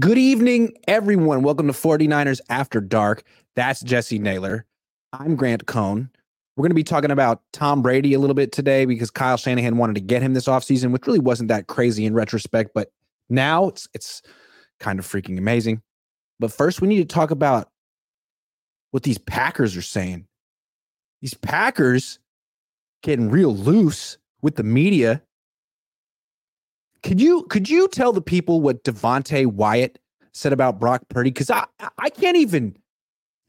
Good evening, everyone. Welcome to 49ers After Dark. That's Jessie Naylor. I'm Grant Cohn. We're going to be talking about Tom Brady a little bit today because Kyle Shanahan wanted to get him this offseason, which really wasn't that crazy in retrospect, but now it's it's kind of freaking amazing. But first, we need to talk about what these Packers are saying. These Packers getting real loose with the media. Could you could you tell the people what Devonte Wyatt said about Brock Purdy? Because I I can't even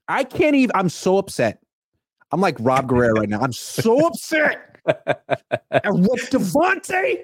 I can't even I'm so upset. I'm like Rob Guerrera right now. I'm so upset. and what Devonte?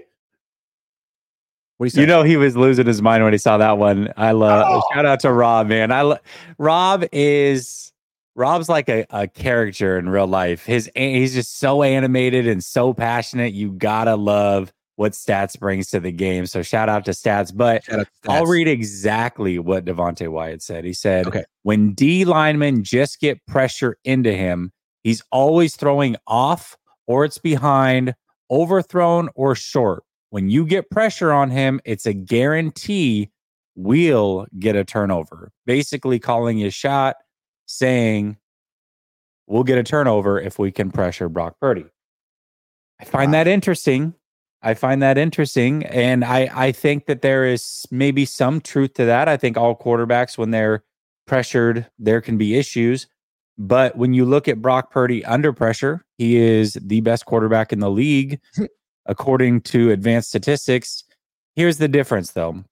What you, you know he was losing his mind when he saw that one. I love oh. shout out to Rob, man. I lo- Rob is Rob's like a, a character in real life. His he's just so animated and so passionate. You gotta love what stats brings to the game. So shout out to stats. But to stats. I'll read exactly what Devonte Wyatt said. He said, okay. when D linemen just get pressure into him, he's always throwing off or it's behind, overthrown or short. When you get pressure on him, it's a guarantee we'll get a turnover. Basically calling his shot saying we'll get a turnover if we can pressure Brock Purdy. I find wow. that interesting. I find that interesting. And I, I think that there is maybe some truth to that. I think all quarterbacks, when they're pressured, there can be issues. But when you look at Brock Purdy under pressure, he is the best quarterback in the league, according to advanced statistics. Here's the difference, though.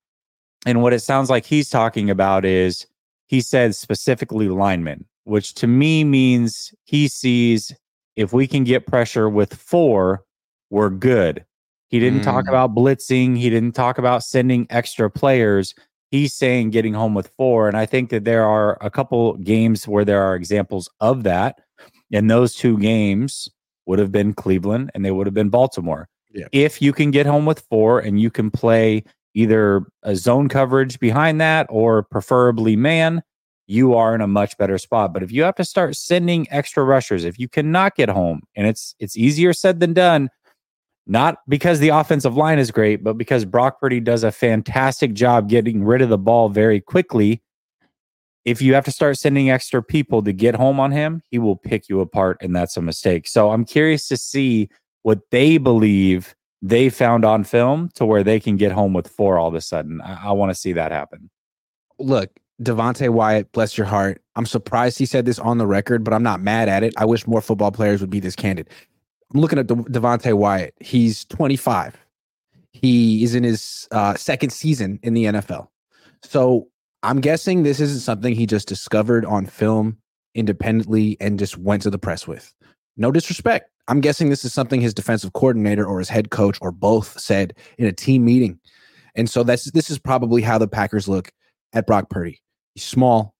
And what it sounds like he's talking about is he said specifically linemen, which to me means he sees if we can get pressure with four, we're good. He didn't mm. talk about blitzing. He didn't talk about sending extra players. He's saying getting home with four. And I think that there are a couple games where there are examples of that. And those two games would have been Cleveland and they would have been Baltimore. Yeah. If you can get home with four and you can play either a zone coverage behind that or preferably man, you are in a much better spot. But if you have to start sending extra rushers, if you cannot get home, and it's it's easier said than done, not because the offensive line is great, but because Brock Purdy does a fantastic job getting rid of the ball very quickly. If you have to start sending extra people to get home on him, he will pick you apart, and that's a mistake. So I'm curious to see what they believe they found on film to where they can get home with four all of a sudden. I, I want to see that happen. Look, Devonte Wyatt, bless your heart. I'm surprised he said this on the record, but I'm not mad at it. I wish more football players would be this candid. I'm looking at De- Devonte Wyatt. He's 25. He is in his uh, second season in the NFL. So I'm guessing this isn't something he just discovered on film independently and just went to the press with. No disrespect. I'm guessing this is something his defensive coordinator or his head coach or both said in a team meeting. And so that's this is probably how the Packers look at Brock Purdy. He's small.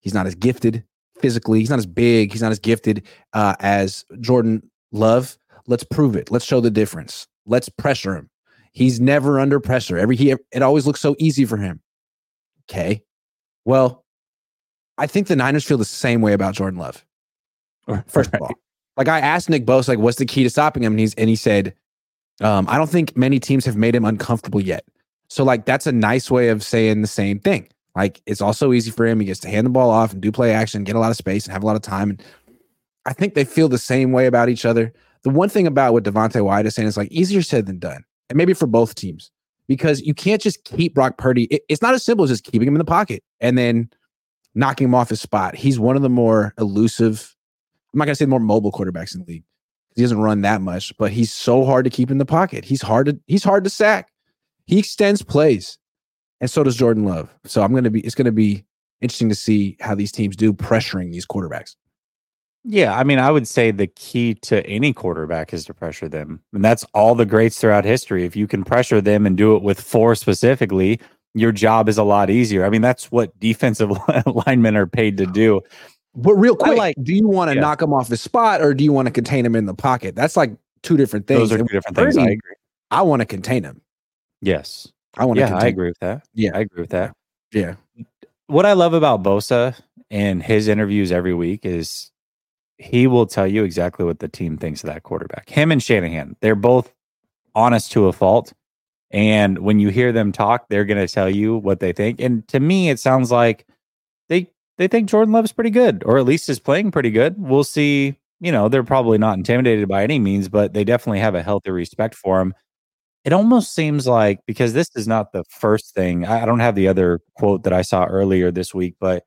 He's not as gifted physically. He's not as big. He's not as gifted uh, as Jordan Love. Let's prove it. Let's show the difference. Let's pressure him. He's never under pressure. Every he it always looks so easy for him. Okay. Well, I think the Niners feel the same way about Jordan Love. First of all, like I asked Nick Bosa, like, what's the key to stopping him? And he's and he said, um, I don't think many teams have made him uncomfortable yet. So like that's a nice way of saying the same thing. Like it's also easy for him. He gets to hand the ball off and do play action, get a lot of space and have a lot of time. And I think they feel the same way about each other. The one thing about what Devonte Wyatt is saying is like easier said than done. And maybe for both teams. Because you can't just keep Brock Purdy. It, it's not as simple as just keeping him in the pocket and then knocking him off his spot. He's one of the more elusive I'm not gonna say more mobile quarterbacks in the league. He doesn't run that much, but he's so hard to keep in the pocket. He's hard to he's hard to sack. He extends plays, and so does Jordan Love. So I'm gonna be it's gonna be interesting to see how these teams do pressuring these quarterbacks. Yeah, I mean, I would say the key to any quarterback is to pressure them. And that's all the greats throughout history. If you can pressure them and do it with four specifically, your job is a lot easier. I mean, that's what defensive linemen are paid to do. But real quick, like, do you want to yeah. knock him off his spot or do you want to contain him in the pocket? That's like two different things. Those are two different things. I agree. I want to contain him. Yes. I want to. Yeah, I agree with that. Yeah, I agree with that. Yeah. What I love about Bosa and his interviews every week is he will tell you exactly what the team thinks of that quarterback. Him and Shanahan, they're both honest to a fault. And when you hear them talk, they're going to tell you what they think. And to me, it sounds like they they think Jordan Love's pretty good, or at least is playing pretty good. We'll see. You know, they're probably not intimidated by any means, but they definitely have a healthy respect for him. It almost seems like because this is not the first thing. I don't have the other quote that I saw earlier this week, but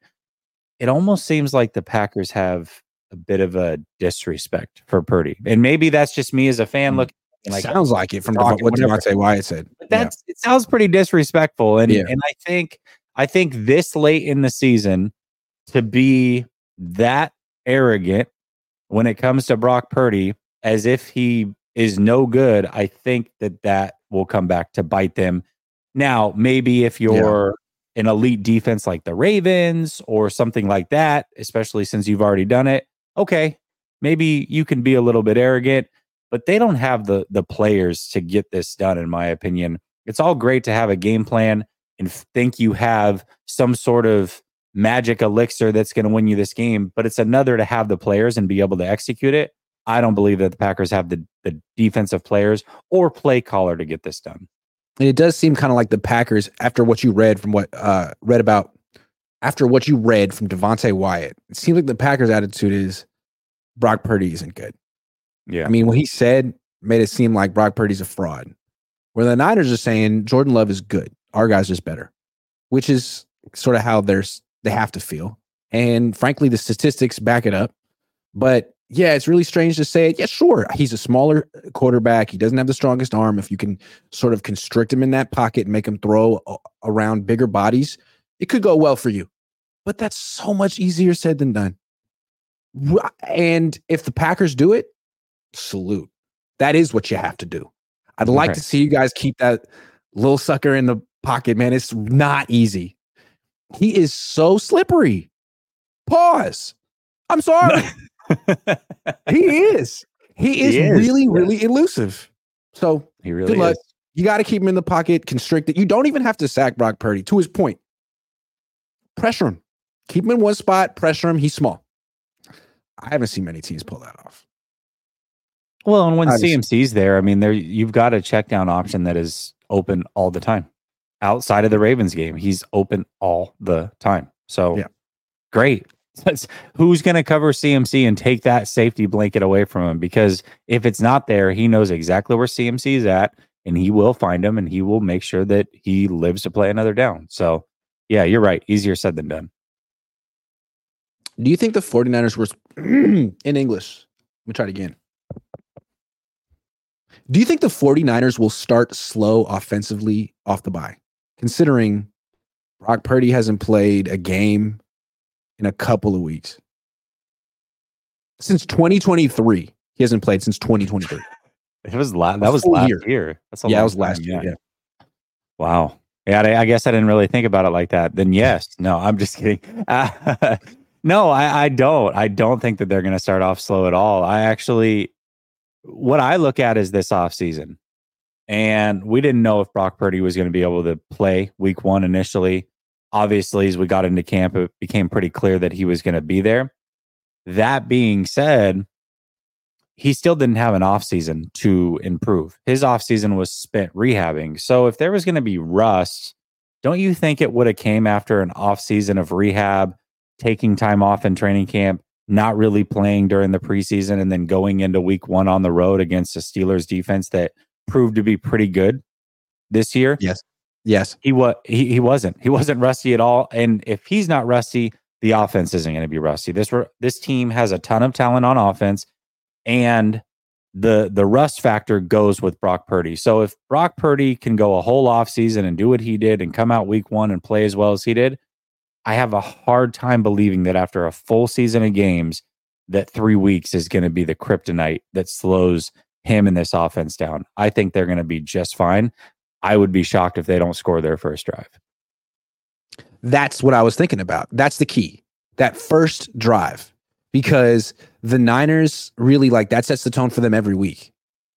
it almost seems like the Packers have a bit of a disrespect for Purdy. And maybe that's just me as a fan mm. looking like sounds like it from what Devonte Wyatt said. But that's yeah. it sounds pretty disrespectful. And yeah. and I think I think this late in the season to be that arrogant when it comes to Brock Purdy as if he is no good, I think that that will come back to bite them. Now, maybe if you're yeah. an elite defense like the Ravens or something like that, especially since you've already done it, okay, maybe you can be a little bit arrogant, but they don't have the the players to get this done in my opinion. It's all great to have a game plan and think you have some sort of magic elixir that's going to win you this game, but it's another to have the players and be able to execute it. I don't believe that the Packers have the the defensive players or play caller to get this done. And it does seem kind of like the Packers after what you read from what uh read about after what you read from Devonte Wyatt, it seems like the Packers' attitude is Brock Purdy isn't good. Yeah. I mean, what he said made it seem like Brock Purdy's a fraud. Where the Niners are saying Jordan Love is good. Our guy's just better, which is sort of how they're, they have to feel. And frankly, the statistics back it up. But yeah, it's really strange to say it. Yeah, sure. He's a smaller quarterback. He doesn't have the strongest arm. If you can sort of constrict him in that pocket and make him throw around bigger bodies, it could go well for you. But that's so much easier said than done. And if the Packers do it, salute. That is what you have to do. I'd like to see you guys keep that little sucker in the pocket, man. It's not easy. He is so slippery. Pause. I'm sorry. he is. He is, he is really, yeah. really elusive. So he really good luck. Is. You got to keep him in the pocket, constricted. You don't even have to sack Brock Purdy. To his point, pressure him. Keep him in one spot, pressure him. He's small. I haven't seen many teams pull that off. Well, and when CMC's there, I mean, there you've got a check down option that is open all the time. Outside of the Ravens game, he's open all the time. So, yeah. great. who's going to cover CMC and take that safety blanket away from him? Because if it's not there, he knows exactly where CMC is at, and he will find him, and he will make sure that he lives to play another down. So, yeah, you're right. Easier said than done. Do you think the 49ers were in English? Let me try it again. Do you think the 49ers will start slow offensively off the bye? Considering Brock Purdy hasn't played a game in a couple of weeks. Since 2023. He hasn't played since 2023. It was la- that was last year. year. That's yeah, it was last year. Yeah. Wow. Yeah, I, I, guess I didn't really think about it like that. Then yes, no, I'm just kidding. Uh, no, I, I don't. I don't think that they're going to start off slow at all. I actually, what I look at is this off season, and we didn't know if Brock Purdy was going to be able to play Week One initially. Obviously, as we got into camp, it became pretty clear that he was going to be there. That being said, he still didn't have an off season to improve. His off season was spent rehabbing. So if there was going to be rust, don't you think it would have came after an off season of rehab? taking time off in training camp, not really playing during the preseason, and then going into week one on the road against the Steelers defense that proved to be pretty good this year. Yes. Yes. He was he, he wasn't. He wasn't rusty at all. And if he's not rusty, the offense isn't going to be rusty. This this team has a ton of talent on offense and the the rust factor goes with Brock Purdy. So if Brock Purdy can go a whole off season and do what he did and come out week 1 and play as well as he did, I have a hard time believing that after a full season of games, that three weeks is going to be the kryptonite that slows him and this offense down. I think they're going to be just fine. I would be shocked if they don't score their first drive. That's what I was thinking about. That's the key. That first drive, because the Niners really like that sets the tone for them every week.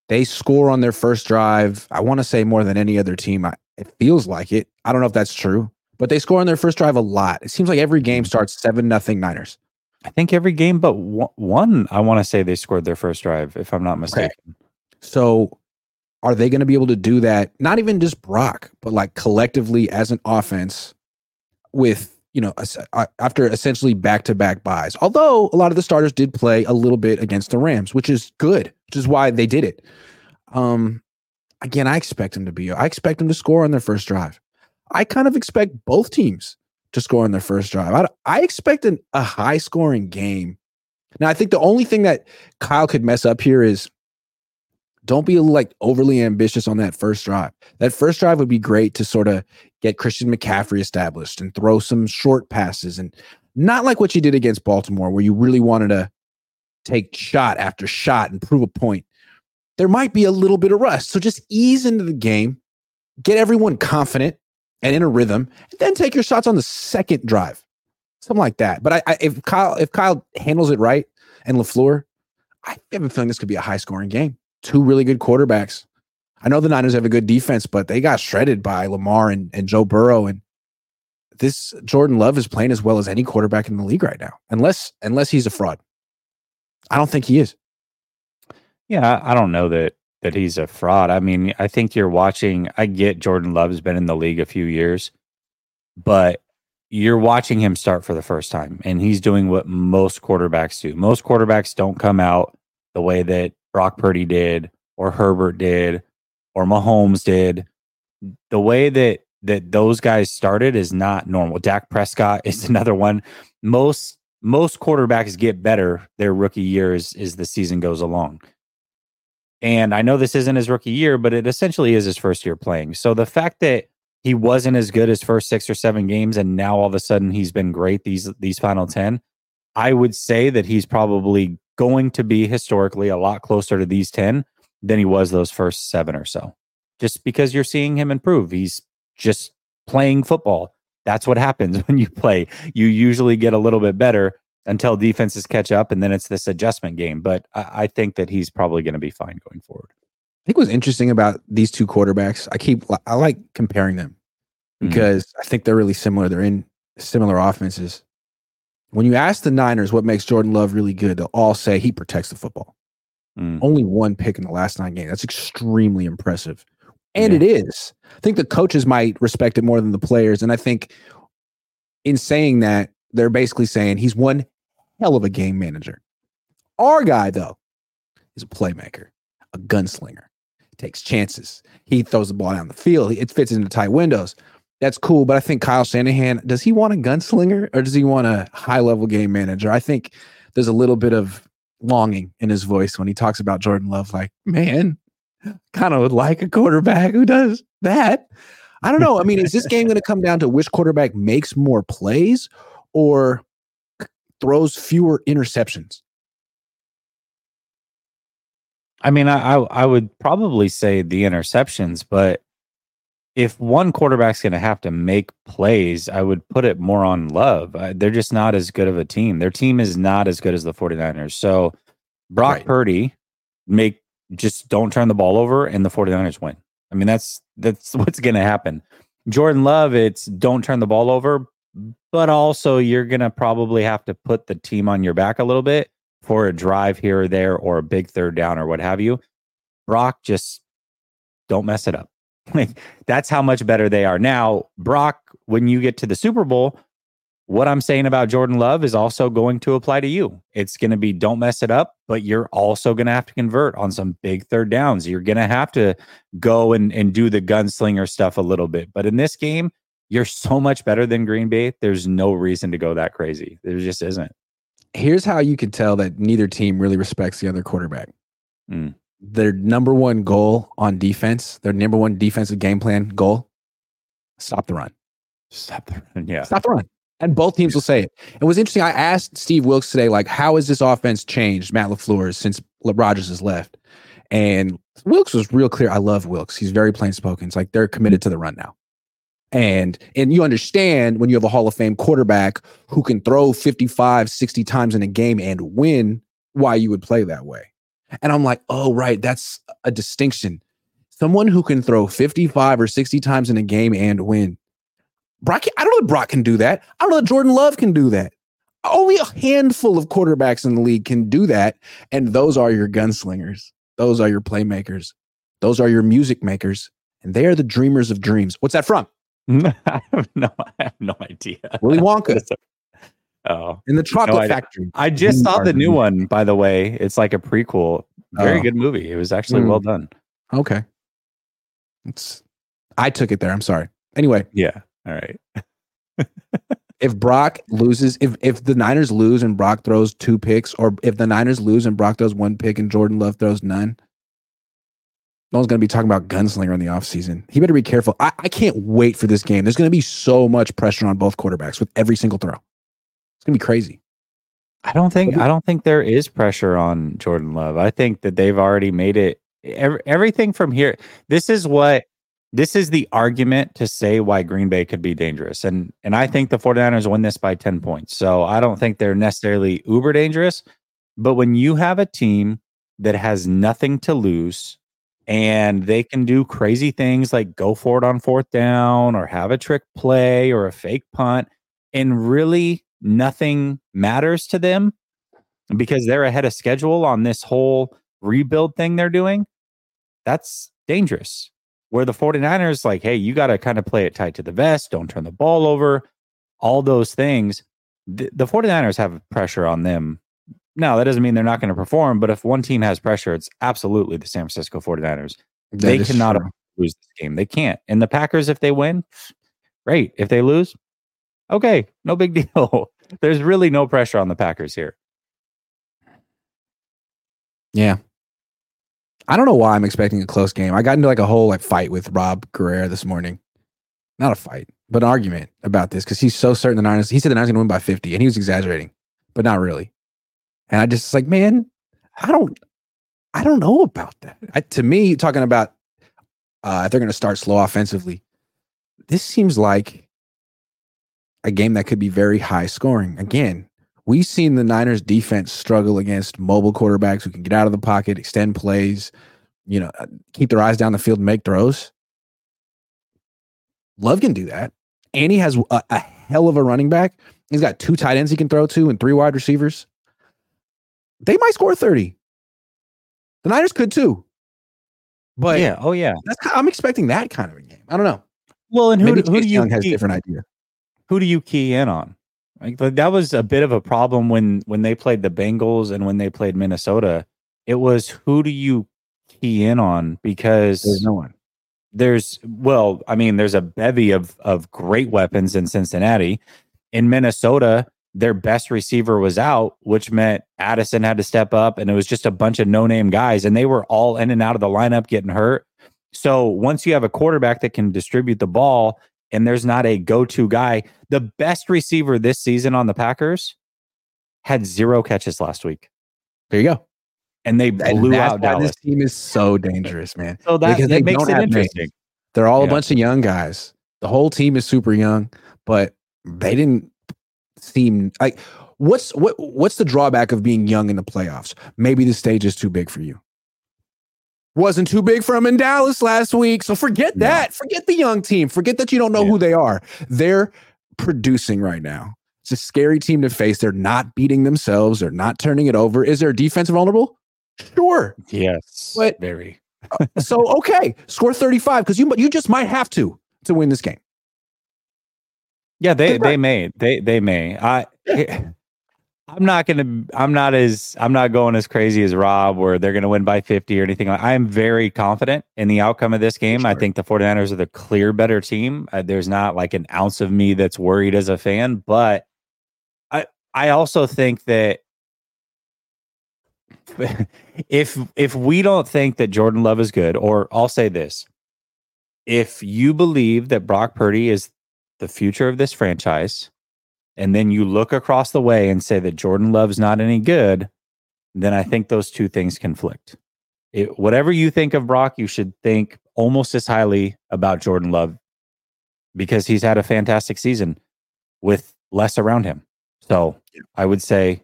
They score on their first drive. I want to say more than any other team. it feels like it. I don't know if that's true but they score on their first drive a lot. It seems like every game mm-hmm. starts seven nothing Niners. I think every game but one. I want to say they scored their first drive, if I'm not mistaken. Okay. So are they going to be able to do that? Not even just Brock, but like collectively as an offense with, you know, after essentially back to back byes. Although a lot of the starters did play a little bit against the Rams, which is good, which is why they did it. Um, again, I expect them to be, I expect them to score on their first drive. I kind of expect both teams to score on their first drive. I, I expect an, a high scoring game. Now, I think the only thing that Kyle could mess up here is don't be like overly ambitious on that first drive. That first drive would be great to sort of get Christian McCaffrey established and throw some short passes and not like what you did against Baltimore, where you really wanted to take shot after shot and prove a point. There might be a little bit of rust. So just ease into the game, get everyone confident and in a rhythm, and then take your shots on the second drive. Something like that. But I, I if Kyle if Kyle handles it right and LaFleur, I have a feeling this could be a high scoring game two really good quarterbacks. I know the Niners have a good defense, but they got shredded by Lamar and, and Joe Burrow. And this Jordan Love is playing as well as any quarterback in the league right now, unless unless he's a fraud. I don't think he is. Yeah, I don't know that that he's a fraud. I mean, I think you're watching. I get Jordan Love has been in the league a few years, but you're watching him start for the first time, and he's doing what most quarterbacks do. Most quarterbacks don't come out the way that Brock Purdy did, or Herbert did, or Mahomes did. The way that that those guys started is not normal. Dak Prescott is another one. Most most quarterbacks get better their rookie years as the season goes along. And I know this isn't his rookie year, but it essentially is his first year playing. So the fact that he wasn't as good his first six or seven games, and now all of a sudden he's been great these these final ten, I would say that he's probably going to be historically a lot closer to these 10 than he was those first seven or so. Just because you're seeing him improve. He's just playing football. That's what happens when you play. You usually get a little bit better until defenses catch up, and then it's this adjustment game. But I, I think that he's probably going to be fine going forward. I think what's interesting about these two quarterbacks, I keep I like comparing them mm-hmm. because mm-hmm. I think they're really similar. They're in similar offenses. When you ask the Niners what makes Jordan Love really good, they'll all say he protects the football. Mm. Only one pick in the last nine games. That's extremely impressive. And yeah. it is. I think the coaches might respect it more than the players. And I think in saying that, they're basically saying he's one hell of a game manager. Our guy, though, is a playmaker, a gunslinger. He takes chances. He throws the ball down the field. It fits into tight windows that's cool. But I think Kyle Shanahan, does he want a gunslinger or does he want a high level game manager? I think there's a little bit of longing in his voice when he talks about Jordan Love, like, man, kind of would like a quarterback who does that. I don't know. I mean, is this game going to come down to which quarterback makes more plays or throws fewer interceptions? I mean, I I would probably say the interceptions, but if one quarterback's going to have to make plays, I would put it more on Love. Uh, they're just not as good of a team. Their team is not as good as the 49ers. So Brock right. Purdy make just don't turn the ball over and the 49ers win. I mean, that's that's what's going to happen. Jordan Love, it's don't turn the ball over, but also you're going to probably have to put the team on your back a little bit for a drive here or there or a big third down or what have you. Brock just don't mess it up. Like that's how much better they are. Now, Brock, when you get to the Super Bowl, what I'm saying about Jordan Love is also going to apply to you. It's going to be don't mess it up, but you're also going to have to convert on some big third downs. You're going to have to go and, and do the gunslinger stuff a little bit. But in this game, you're so much better than Green Bay. There's no reason to go that crazy. There just isn't. Here's how you can tell that neither team really respects the other quarterback. Mm their number one goal on defense, their number one defensive game plan goal, stop the run. Stop the run. Yeah. Stop the run. And both teams will say it. It was interesting. I asked Steve Wilks today, like, how has this offense changed, Matt LaFleur, since Rodgers has left? And Wilks was real clear. I love Wilks. He's very plain spoken. It's like they're committed to the run now. And and you understand when you have a Hall of Fame quarterback who can throw 55, 60 times in a game and win, why you would play that way. And I'm like, oh, right. That's a distinction. Someone who can throw 55 or 60 times in a game and win. Brock, I don't know if Brock can do that. I don't know if Jordan Love can do that. Only a handful of quarterbacks in the league can do that. And those are your gunslingers. Those are your playmakers. Those are your music makers, and they are the dreamers of dreams. What's that from? I have no, I have no idea. Willy Wonka. Oh, in the Chocolate no, Factory. I just saw the new one, by the way. It's like a prequel. Very oh. good movie. It was actually mm. well done. Okay. It's. I took it there. I'm sorry. Anyway. Yeah. All right. if Brock loses, if if the Niners lose and Brock throws two picks, or if the Niners lose and Brock throws one pick and Jordan Love throws none, no one's going to be talking about gunslinger in the offseason. He better be careful. I, I can't wait for this game. There's going to be so much pressure on both quarterbacks with every single throw. It's going to be crazy. I don't think I don't think there is pressure on Jordan Love. I think that they've already made it every, everything from here. This is what this is the argument to say why Green Bay could be dangerous. And and I think the 49ers win this by 10 points. So I don't think they're necessarily uber dangerous, but when you have a team that has nothing to lose and they can do crazy things like go for it on fourth down or have a trick play or a fake punt and really nothing matters to them because they're ahead of schedule on this whole rebuild thing they're doing that's dangerous where the 49ers like hey you got to kind of play it tight to the vest don't turn the ball over all those things the, the 49ers have pressure on them now, that doesn't mean they're not going to perform, but if one team has pressure, it's absolutely the San Francisco 49ers. That they cannot true. lose this game. They can't. And the Packers, if they win, great. If they lose, okay, no big deal. There's really no pressure on the Packers here. Yeah. I don't know why I'm expecting a close game. I got into like a whole like fight with Rob Guerrera this morning. Not a fight, but an argument about this because he's so certain the Niners. He said the Niners going to win by 50, and he was exaggerating, but not really. And I just like, man, I don't, I don't know about that. I, to me, talking about uh, if they're going to start slow offensively, this seems like a game that could be very high scoring. Again, we've seen the Niners defense struggle against mobile quarterbacks who can get out of the pocket, extend plays, you know, uh, keep their eyes down the field and make throws. Love can do that. And he has a, a hell of a running back. He's got two tight ends he can throw to and three wide receivers they might score 30. The Niners could too. But yeah, oh yeah. I'm expecting that kind of a game. I don't know. Well, and who, Maybe who do you Young has a different idea? Who do you key in on? Like that was a bit of a problem when when they played the Bengals and when they played Minnesota. It was who do you key in on because there's no one. There's well, I mean, there's a bevy of of great weapons in Cincinnati. In Minnesota, their best receiver was out, which meant Addison had to step up, and it was just a bunch of no name guys, and they were all in and out of the lineup getting hurt. So once you have a quarterback that can distribute the ball and there's not a go to guy, the best receiver this season on the Packers had zero catches last week. There you go. And they blew and out Dallas. This team is so dangerous, man. So that, that makes it interesting. Names. They're all yeah. a bunch of young guys. The whole team is super young, but they didn't seem like what's what what's the drawback of being young in the playoffs? Maybe the stage is too big for you. Wasn't too big for them in Dallas last week. So forget that. Forget the young team. Forget that you don't know yeah. who they are. They're producing right now. It's a scary team to face. They're not beating themselves. They're not turning it over. Is their defense vulnerable? Sure. Yes. But very. Uh, so okay, score 35 because you you just might have to to win this game. Yeah, they they may they they may. I I'm not gonna I'm not as I'm not going as crazy as Rob where they're gonna win by 50 or anything. I am very confident in the outcome of this game. Sure. I think the 49ers are the clear better team. Uh, there's not like an ounce of me that's worried as a fan, but I I also think that if if we don't think that Jordan Love is good, or I'll say this, if you believe that Brock Purdy is the future of this franchise, and then you look across the way and say that Jordan Love's not any good, then I think those two things conflict. It, whatever you think of Brock, you should think almost as highly about Jordan Love because he's had a fantastic season with less around him. So I would say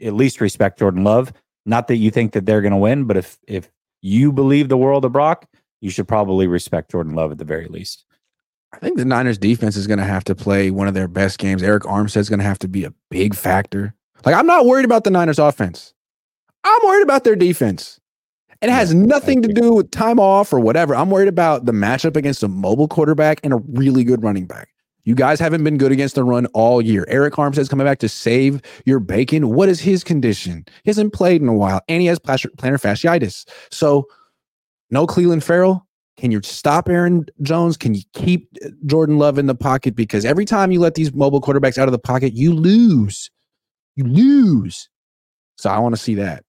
at least respect Jordan Love. Not that you think that they're going to win, but if if you believe the world of Brock, you should probably respect Jordan Love at the very least. I think the Niners defense is going to have to play one of their best games. Arik Armstead's going to have to be a big factor. Like I'm not worried about the Niners offense. I'm worried about their defense. It has nothing to do with time off or whatever. I'm worried about the matchup against a mobile quarterback and a really good running back. You guys haven't been good against the run all year. Arik Armstead's coming back to save your bacon. What is his condition? He hasn't played in a while, and he has plantar fasciitis. So, no Clelin Ferrell. Can you stop Aaron Jones? Can you keep Jordan Love in the pocket? Because every time you let these mobile quarterbacks out of the pocket, you lose. You lose. So I want to see that.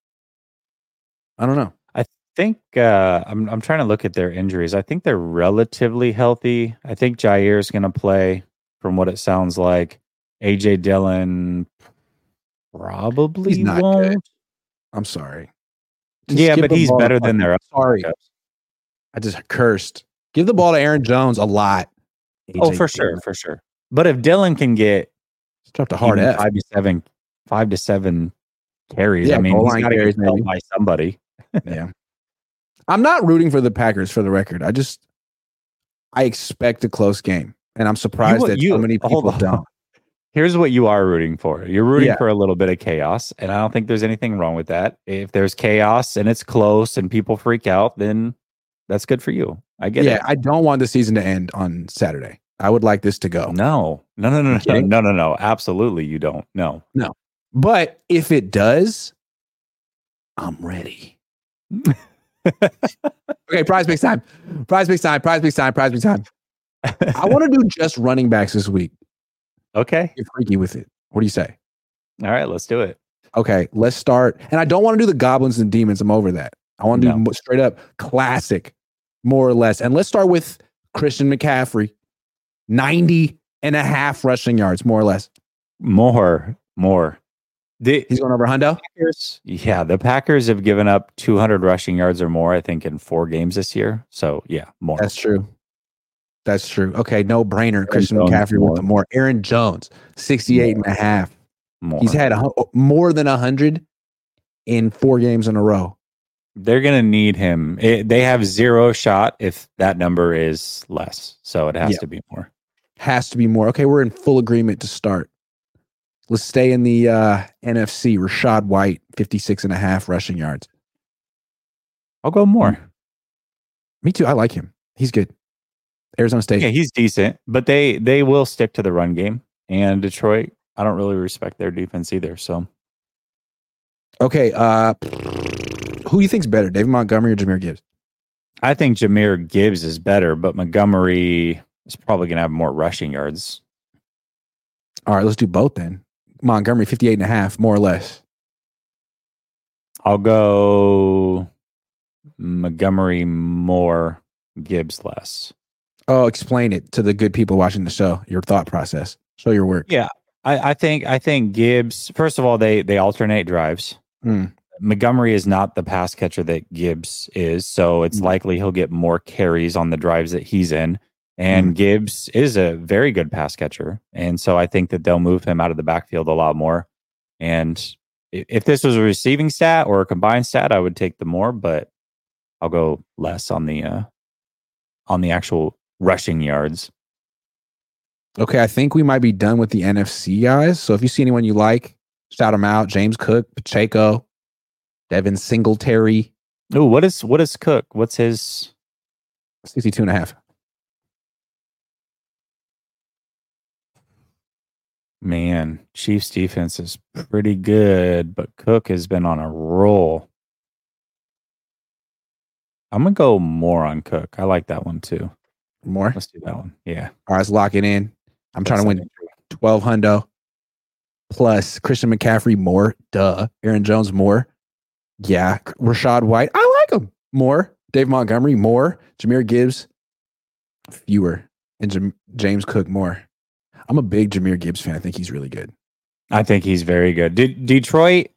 I don't know I think uh, I'm I'm trying to look at their injuries. I think they're relatively healthy. I think Jaire is going to play, from what it sounds like. AJ Dillon probably he's not won't. Good. I'm sorry. Just yeah, but he's better than their. Sorry, I just cursed. Give the ball to Aaron Jones a lot. AJ oh, for sure, for sure. But if Dillon can get dropped a hard F. five to seven, five to seven carries, yeah, I mean, he's got to get by somebody. yeah. I'm not rooting for the Packers for the record. I just I expect a close game, and I'm surprised you, that you, so many people don't. Here's what you are rooting for. You're rooting yeah. for a little bit of chaos, and I don't think there's anything wrong with that. If there's chaos and it's close and people freak out, then that's good for you. I get yeah, it. Yeah, I don't want the season to end on Saturday. I would like this to go. No, no, no, no, no, no, no, no. Absolutely, you don't. No, no. But if it does, I'm ready. okay, prize picks time. Prize picks time. Prize picks time. Prize picks time. I want to do just running backs this week. Okay. You're freaky with it. What do you say? All right, let's do it. Okay, let's start. And I don't want to do the goblins and demons. I'm over that. I want to no. do straight up classic, more or less. And let's start with Christian McCaffrey 90 and a half rushing yards, more or less. More, more. The, He's going over Hundo. Packers, yeah, the Packers have given up 200 rushing yards or more, I think, in four games this year. So yeah, more. That's true. That's true. Okay, no brainer. Aaron Christian Jones McCaffrey more. with the more. Aaron Jones, 68 more. and a half. More. He's had a, more than 100 in four games in a row. They're going to need him. It, they have zero shot if that number is less. So it has to be more. Has to be more. Okay, we're in full agreement to start. Let's stay in the uh, NFC. Rachaad White, 56 and a half rushing yards. I'll go more. Me too. I like him. He's good. Arizona State. Yeah, he's decent, but they they will stick to the run game. And Detroit, I don't really respect their defense either. So, okay, uh, who do you think's better, David Montgomery or Jahmyr Gibbs? I think Jahmyr Gibbs is better, but Montgomery is probably going to have more rushing yards. All right, let's do both then. Montgomery 58 and a half, more or less. I'll go Montgomery more, Gibbs less. Oh, explain it to the good people watching the show. Your thought process. Show your work. Yeah, I, I think I think Gibbs. First of all, they they alternate drives. Mm. Montgomery is not the pass catcher that Gibbs is, so it's mm. likely he'll get more carries on the drives that he's in. And mm-hmm. Gibbs is a very good pass catcher. And so I think that they'll move him out of the backfield a lot more. And if this was a receiving stat or a combined stat, I would take the more, but I'll go less on the uh on the actual rushing yards. Okay, I think we might be done with the NFC guys. So if you see anyone you like, shout them out. James Cook, Pacheco, Devin Singletary. Oh, what is what is Cook? What's his 62 and a half? Man, Chiefs defense is pretty good, but Cook has been on a roll. I'm gonna go more on Cook. I like that one too. More? Let's do that one. Yeah. All right, let's lock it in. I'm trying to win 12 hundo plus Christian McCaffrey more. Duh. Aaron Jones more. Yeah. Rachaad White. I like him more. Dave Montgomery more. Jahmyr Gibbs fewer. And J- James Cook more. I'm a big Jahmyr Gibbs fan. I think he's really good. I think he's very good. De- Detroit,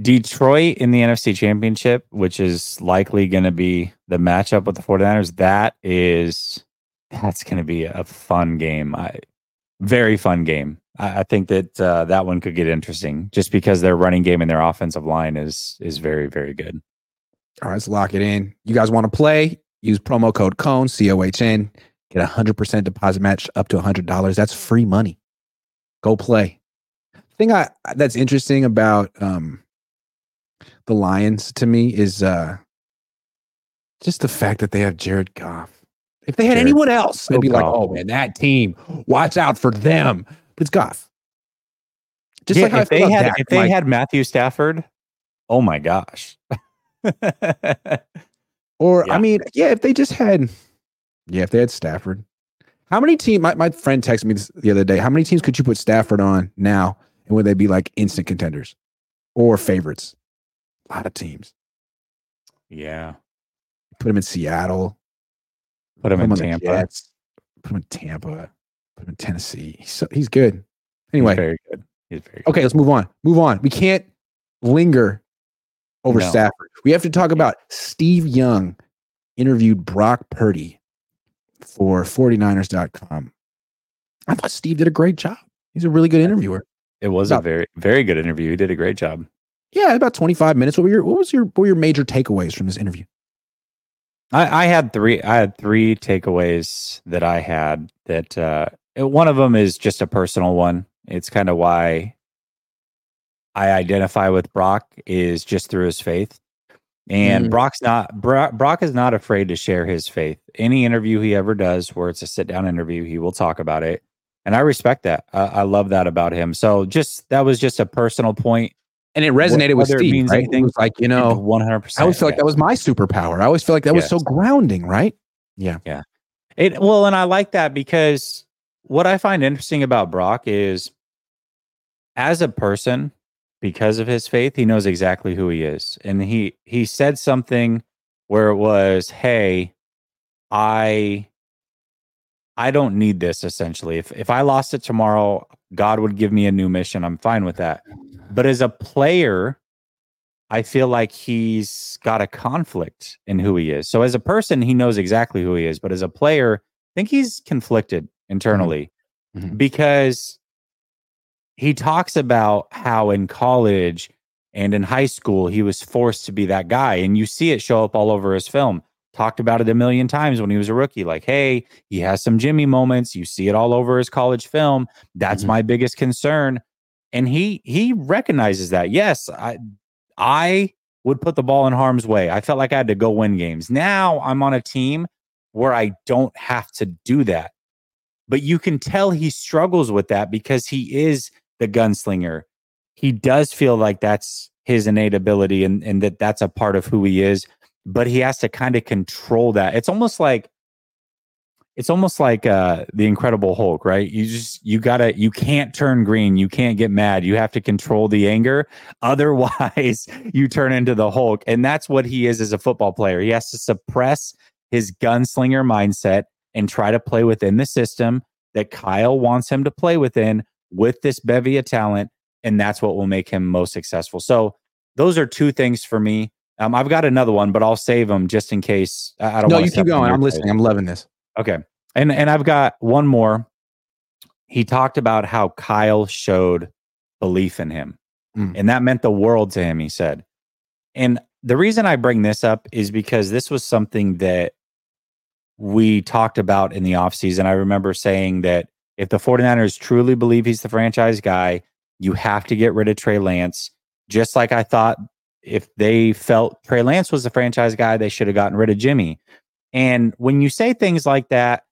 Detroit in the NFC Championship, which is likely going to be the matchup with the 49ers. That is, that's going to be a fun game. I, very fun game. I, I think that uh, that one could get interesting just because their running game and their offensive line is is very very good. All right, let's lock it in. You guys want to play? Use promo code COHN, C O H N. Get a 100% deposit match up to $100. That's free money. Go play. thing I that's interesting about um, the Lions to me is uh, just the fact that they have Jared Goff. If they had Jared, anyone else, they'd be Goff. like, "Oh man, that team, watch out for them." It's Goff. Just yeah, like if they had Dak, if they like, had Matthew Stafford, oh my gosh. or yeah. I mean, yeah, if they just had, yeah, if they had Stafford, how many teams? My, my friend texted me this the other day. How many teams could you put Stafford on now, and would they be like instant contenders or favorites? A lot of teams. Yeah. Put him in Seattle. Put him put in Tampa. Jets, put him in Tampa. Put him in Tennessee. He's so, he's good. Anyway, he's very good. He's very good. Okay, let's move on. Move on. We can't linger over no. Stafford. We have to talk about Steve Young interviewed Brock Purdy for 49ers.com. I thought Steve did a great job. He's a really good interviewer. It was about, a very, very good interview. He did a great job. Yeah, about 25 minutes. What were your what was your what were your major takeaways from this interview? I, I had three I had three takeaways that I had that uh one of them is just a personal one. It's kind of why I identify with Brock is just through his faith. And mm. Brock's not Brock, Brock is not afraid to share his faith. Any interview he ever does, where it's a sit down interview, he will talk about it, and I respect that. I, I love that about him. So just that was just a personal point, and it resonated with Steve. It right? Anything, it was like you know, one hundred percent. I always feel like that was my superpower. I always feel like that yes. was so grounding, right? Yeah, yeah. It well, and I like that because what I find interesting about Brock is, as a person, because of his faith, he knows exactly who he is. And he he said something where it was, "Hey, I I don't need this essentially. If if I lost it tomorrow, God would give me a new mission. I'm fine with that." But as a player, I feel like he's got a conflict in who he is. So as a person, he knows exactly who he is, but as a player, I think he's conflicted. Internally mm-hmm. because he talks about how in college and in high school he was forced to be that guy and you see it show up all over his film. Talked about it a million times when he was a rookie like hey he has some jimmy moments. You see it all over his college film. That's mm-hmm. my biggest concern and he he recognizes that. Yes i i would put the ball in harm's way. I felt like i had to go win games. Now i'm on a team where i don't have to do that but you can tell he struggles with that because he is the gunslinger. He does feel like that's his innate ability and, and that that's a part of who he is, but he has to kind of control that. It's almost like it's almost like uh the incredible hulk right? You just you gotta you can't turn green. You can't get mad. You have to control the anger. Otherwise you turn into the hulk and that's what he is as a football player. He has to suppress his gunslinger mindset and try to play within the system that kyle wants him to play within with this bevy of talent, and that's what will make him most successful. So those are two things for me. Um, I've got another one, but I'll save them just in case. I don't. No, you keep going. I'm listening. I'm loving this. Okay, and and I've got one more. He talked about how Kyle showed belief in him, mm. and that meant the world to him. He said, and the reason I bring this up is because this was something that we talked about in the offseason. I remember saying that if the 49ers truly believe he's the franchise guy, you have to get rid of Trey Lance. Just like I thought if they felt Trey Lance was the franchise guy, they should have gotten rid of Jimmy. And when you say things like that,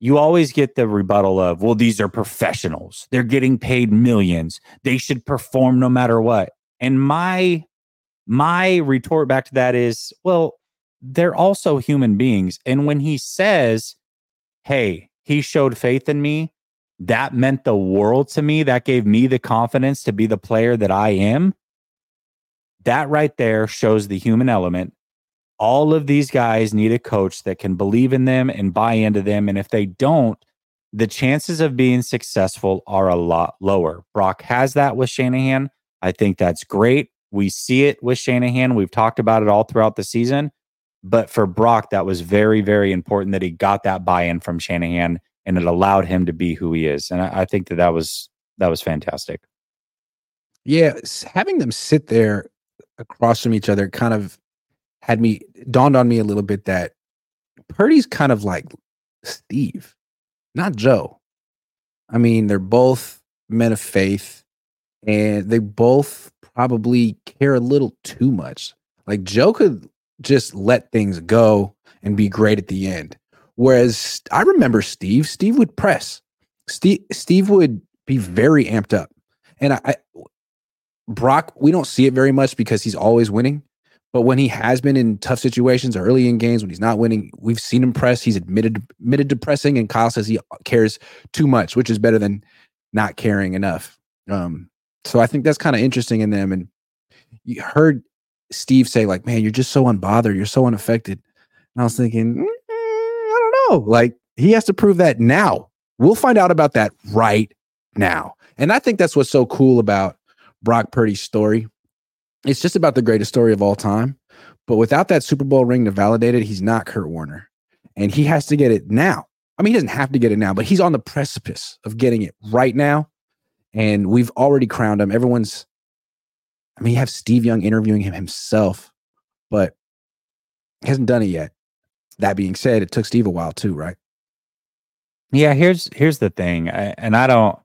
you always get the rebuttal of, well, these are professionals. They're getting paid millions. They should perform no matter what. And my my retort back to that is, well, they're also human beings. And when he says, hey, he showed faith in me. That meant the world to me. That gave me the confidence to be the player that I am. That right there shows the human element. All of these guys need a coach that can believe in them and buy into them. And if they don't, the chances of being successful are a lot lower. Brock has that with Shanahan. I think that's great. We see it with Shanahan. We've talked about it all throughout the season. But for Brock, that was very, very important that he got that buy-in from Shanahan, and it allowed him to be who he is. And I, I think that that was that was fantastic. Yeah, having them sit there across from each other kind of had me dawned on me a little bit that Purdy's kind of like Steve, not Joe. I mean, they're both men of faith, and they both probably care a little too much. Like Joe could just let things go and be great at the end. Whereas I remember Steve, Steve would press. Steve Steve would be very amped up. And I, I Brock, we don't see it very much because he's always winning. But when he has been in tough situations early in games when he's not winning, we've seen him press. He's admitted admitted to pressing, and Kyle says he cares too much, which is better than not caring enough. Um, so I think that's kind of interesting in them. And you heard Steve say, like, man, you're just so unbothered, you're so unaffected. And I was thinking, mm, I don't know. Like, he has to prove that now. We'll find out about that right now. And I think that's what's so cool about Brock Purdy's story it's just about the greatest story of all time. But without that Super Bowl ring to validate it, he's not Kurt Warner. And he has to get it now. I mean, he doesn't have to get it now, but he's on the precipice of getting it right now. And we've already crowned him. Everyone's, I mean, you have Steve Young interviewing him himself, but he hasn't done it yet. That being said, it took Steve a while too, right? Yeah, here's here's the thing, I, and I don't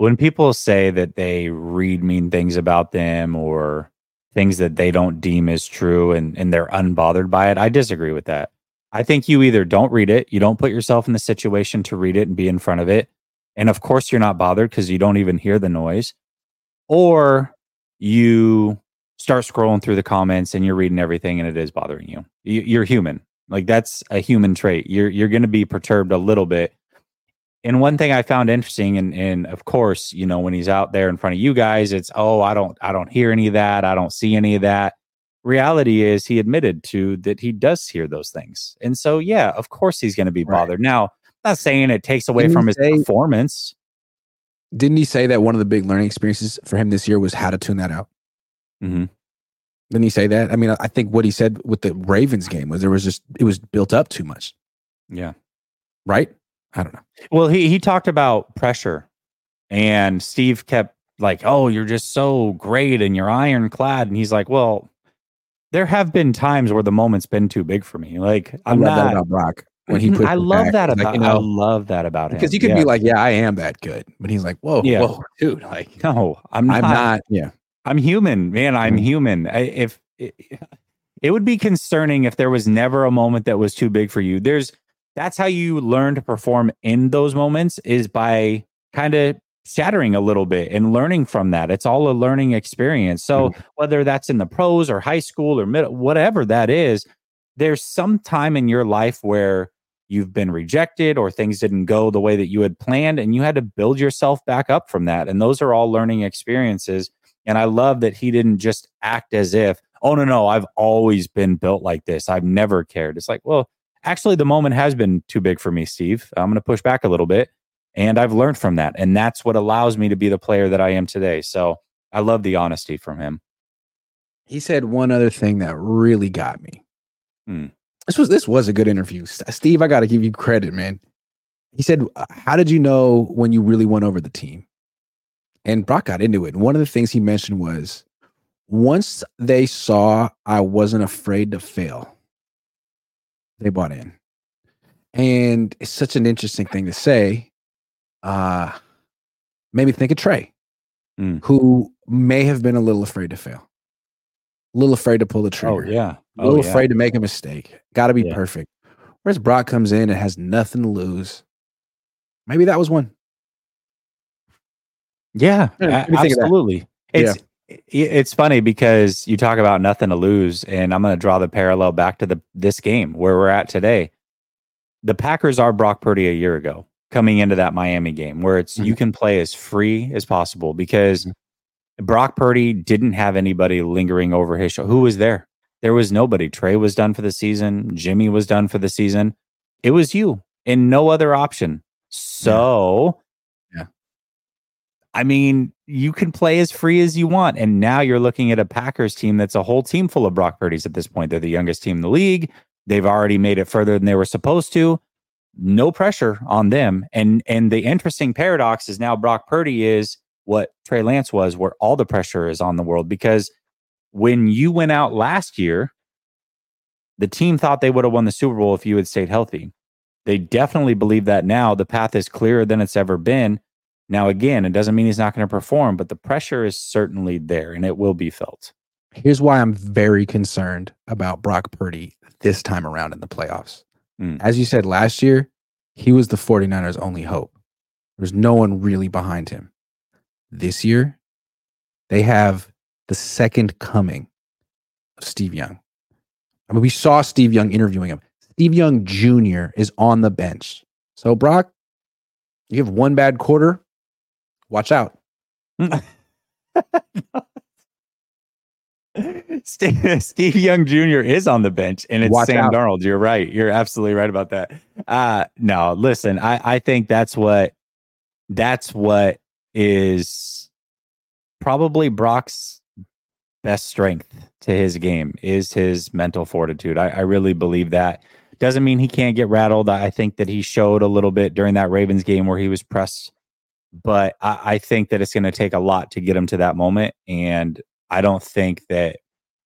when people say that they read mean things about them or things that they don't deem as true and, and they're unbothered by it, I disagree with that. I think you either don't read it, you don't put yourself in the situation to read it and be in front of it. And of course, you're not bothered because you don't even hear the noise, or you start scrolling through the comments and you're reading everything and it is bothering you. You're human. Like that's a human trait. You're you're going to be perturbed a little bit and one thing I found interesting, and and of course, you know, when he's out there in front of you guys, it's oh, I don't I don't hear any of that, I don't see any of that. Reality is he admitted to that he does hear those things. And so yeah, of course he's gonna be bothered. Right. Now, I'm not saying it takes away didn't from his say, performance. Didn't he say that one of the big learning experiences for him this year was how to tune that out? Mm-hmm. Didn't he say that? I mean, I think what he said with the Ravens game was there was just it was built up too much. Yeah. Right? I don't know. Well, he he talked about pressure, and Steve kept like, "Oh, you're just so great and you're ironclad," and he's like, "Well." There have been times where the moment's been too big for me. Like I'm not about Brock when he put. I love back. that about. Like, you know, I love that about him because you could yeah. be like, "Yeah, I am that good," but he's like, "Whoa, yeah. whoa, dude!" Like, no, I'm not. I'm not. Yeah, I'm human, man. I'm mm-hmm. human. I, if it, it would be concerning if there was never a moment that was too big for you. There's that's how you learn to perform in those moments is by kind of shattering a little bit and learning from that. It's all a learning experience. So mm-hmm. whether that's in the pros or high school or middle, whatever that is, there's some time in your life where you've been rejected or things didn't go the way that you had planned and you had to build yourself back up from that. And those are all learning experiences. And I love that he didn't just act as if, oh no, no, I've always been built like this. I've never cared. It's like, well, actually the moment has been too big for me, Steve. I'm going to push back a little bit. And I've learned from that. And that's what allows me to be the player that I am today. So I love the honesty from him. He said one other thing that really got me. Hmm. This was this was a good interview. Steve, I got to give you credit, man. He said, uh, How did you know when you really won over the team? And Brock got into it. And one of the things he mentioned was once they saw I wasn't afraid to fail, they bought in. And it's such an interesting thing to say. Uh made me think of Trey, mm. who may have been a little afraid to fail. A little afraid to pull the oh, trigger. Oh, yeah. Oh, a little yeah. afraid to make a mistake. Gotta be yeah. perfect. Whereas Brock comes in and has nothing to lose. Maybe that was one. Yeah, absolutely. It's yeah it's funny because you talk about nothing to lose, and I'm going to draw the parallel back to the this game where we're at today. The Packers are Brock Purdy a year ago coming into that Miami game, where it's mm-hmm. you can play as free as possible because mm-hmm. Brock Purdy didn't have anybody lingering over his show. Who was there? There was nobody. Trey was done for the season. Jimmy was done for the season. It was you and no other option. So I mean, you can play as free as you want. And now you're looking at a Packers team that's a whole team full of Brock Purdy's at this point. They're the youngest team in the league. They've already made it further than they were supposed to. No pressure on them. And and the interesting paradox is now Brock Purdy is what Trey Lance was, where all the pressure is on the world. Because when you went out last year, the team thought they would have won the Super Bowl if you had stayed healthy. They definitely believe that now. The path is clearer than it's ever been. Now, again, it doesn't mean he's not going to perform, but the pressure is certainly there and it will be felt. Here's why I'm very concerned about Brock Purdy this time around in the playoffs. Mm. As you said last year, he was the 49ers' only hope. There's no one really behind him. This year, they have the second coming of Steve Young. I mean, we saw Steve Young interviewing him. Steve Young Jr. is on the bench. So, Brock, you have one bad quarter, watch out. Steve, Steve, Young Jr. is on the bench, and it's Watch Sam out. Darnold. You're right. You're absolutely right about that. Uh, no, listen, I, I think that's what that's what is probably Brock's best strength to his game is his mental fortitude. I, I really believe that. Doesn't mean he can't get rattled. I think that he showed a little bit during that Ravens game where he was pressed, but I, I think that it's going to take a lot to get him to that moment. And I don't think that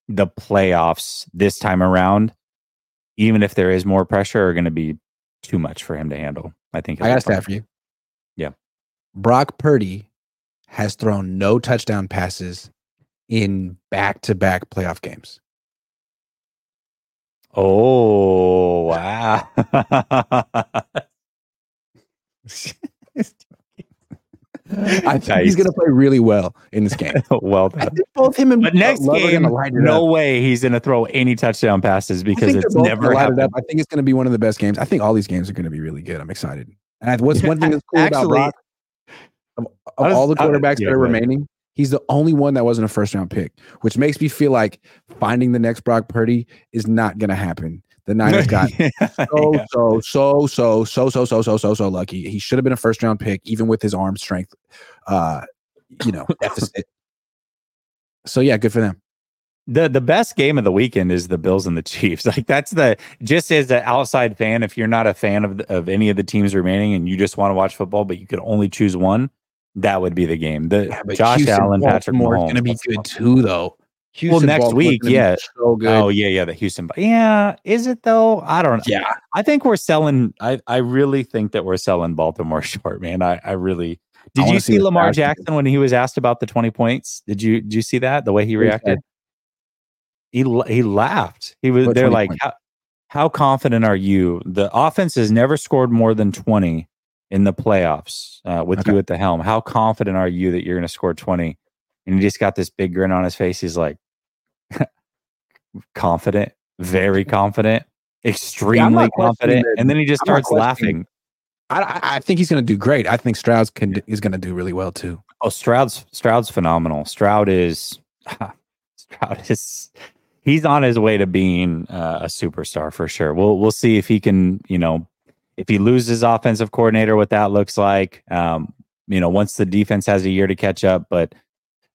the playoffs this time around, even if there is more pressure, are going to be too much for him to handle. I think I got a stat for you. Yeah. Brock Purdy has thrown no touchdown passes in back to back playoff games. Oh, wow. I think nice. he's going to play really well in this game. well, both him and but next game, no way he's going to throw any touchdown passes because it's never happened. It I think it's going to be one of the best games. I think all these games are going to be really good. I'm excited. And what's one thing that's cool Actually, about Brock? Of, of was, all the quarterbacks yeah, that are remaining, he's the only one that wasn't a first round pick, which makes me feel like finding the next Brock Purdy is not going to happen. The Niners got yeah, so, yeah. so, so, so, so, so, so, so, so, so lucky. He should have been a first round pick, even with his arm strength, uh, you know, deficit. So yeah, good for them. The the best game of the weekend is the Bills and the Chiefs. Like that's the just as an outside fan, if you're not a fan of of any of the teams remaining and you just want to watch football, but you could only choose one, that would be the game. The yeah, Josh Houston Allen, Patrick Mahomes, going to be good too, though. Houston well, next week, yeah. So good. Oh, yeah, yeah. The Houston, yeah. Is it though? I don't know. Yeah, I think we're selling. I I really think that we're selling Baltimore short, man. I I really. Did I you see, see Lamar Jackson when he was asked about the twenty points? Did you did you see that the way he reacted? He he laughed. He was. What they're like, how, how confident are you? The offense has never scored more than twenty in the playoffs uh, with okay. you at the helm. How confident are you that you're going to score twenty? And he just got this big grin on his face. He's like, confident, very confident, extremely yeah, confident, and then he just starts laughing. I, I think he's going to do great. I think Stroud's can is going to do really well too. Oh, Stroud's Stroud's phenomenal. Stroud is Stroud is he's on his way to being uh, a superstar for sure. We'll we'll see if he can, you know, if he loses offensive coordinator, what that looks like. Um, you know, once the defense has a year to catch up, but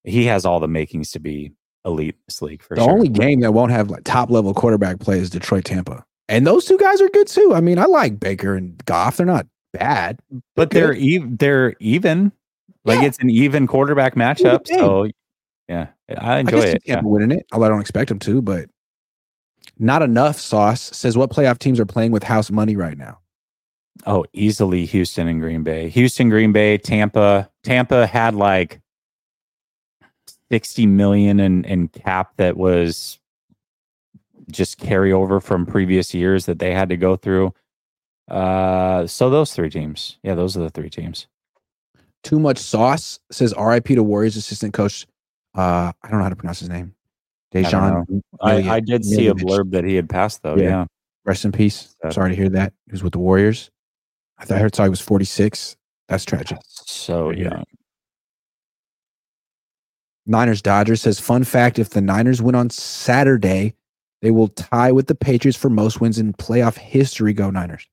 he has all the makings to be elite this league for the sure. only game that won't have like top level quarterback play is Detroit Tampa. And those two guys are good too. I mean, I like Baker and Goff. They're not bad, but they're even they're even. Like yeah. it's an even quarterback matchup. So yeah, I enjoy I it. Tampa yeah. winning it. I don't expect them to, but not enough sauce says what playoff teams are playing with house money right now. Oh, easily Houston and Green Bay. Houston, Green Bay, Tampa. Tampa had like 60 million in, in cap that was just carryover from previous years that they had to go through. Uh, so those three teams. Yeah, those are the three teams. Too much sauce says RIP to Warriors assistant coach. Uh, I don't know how to pronounce his name. Dejan. I, I, I, did see a blurb that he had passed though. Yeah. yeah. Rest in peace. Sorry to hear that. He was with the Warriors. I thought I heard saw he was 46. That's tragic. So young. Niners Dodgers says fun fact if the Niners win on Saturday, they will tie with the Patriots for most wins in playoff history. Go Niners.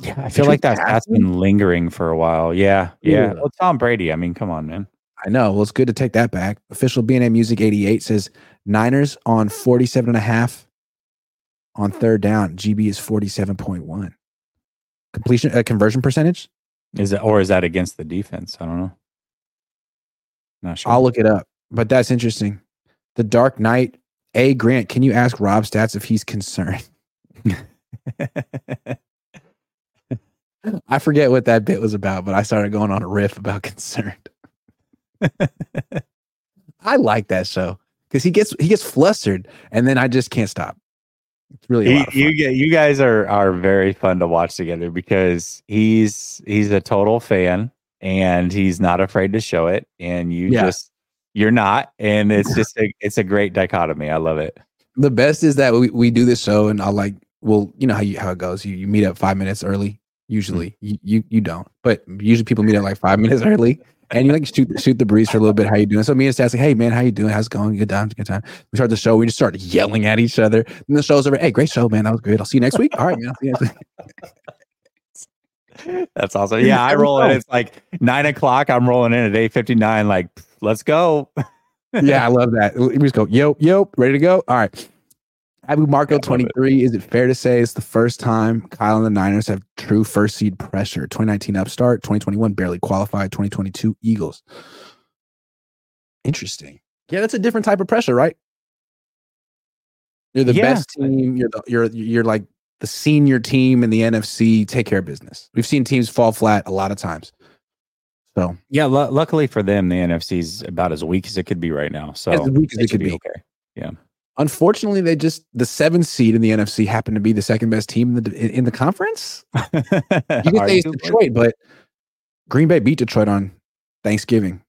Yeah, I feel like that has been lingering for a while. Yeah, yeah. Well, Tom Brady. I mean, come on, man. I know. Well, it's good to take that back. Official BNA Music 88 says Niners on 47 and a half on third down. GB is 47.1. Completion uh, conversion percentage? Is it or is that against the defense? I don't know. Not sure. I'll look it up but that's interesting. The Dark Knight. A Grant, can you ask Rob Stats if he's concerned? I forget what that bit was about, but I started going on a riff about concerned. I like that show. because he gets he gets flustered, and then I just can't stop. It's really you, you, you guys are are very fun to watch together because he's he's a total fan and he's not afraid to show it, and you yeah. just you're not, and it's just a it's a great dichotomy. I love it. The best is that we, we do this show, and I'll like well, you know how you how it goes. You you meet up five minutes early. Usually, mm-hmm. you, you you don't, but usually people meet up like five minutes early and you like shoot shoot the breeze for a little bit. How you doing? So me and Stats like, hey man, how you doing? How's it going? Good time, good time. We start the show. We just start yelling at each other. And the show's over. Hey, great show, man. That was great. I'll see you next week. All right, man. That's awesome. Yeah, I roll in. It's like nine o'clock. I'm rolling in at eight fifty nine. Like, let's go. yeah, I love that. We just go, yo, yo, ready to go. All right. Abu Marco 23. Is it fair to say it's the first time Kyle and the Niners have true first seed pressure? 2019 upstart, 2021 barely qualified, 2022 Eagles. Interesting. Yeah, that's a different type of pressure, right? You're the yeah. best team. You're the, you're you're like the senior team in the NFC. Take care of business. We've seen teams fall flat a lot of times. So yeah, l- luckily for them, the NFC is about as weak as it could be right now. So as weak as it, it could be. be. Okay. Yeah. Unfortunately, they just the seventh seed in the NFC happened to be the second best team in the in the conference. you can say it's Detroit, but Green Bay beat Detroit on Thanksgiving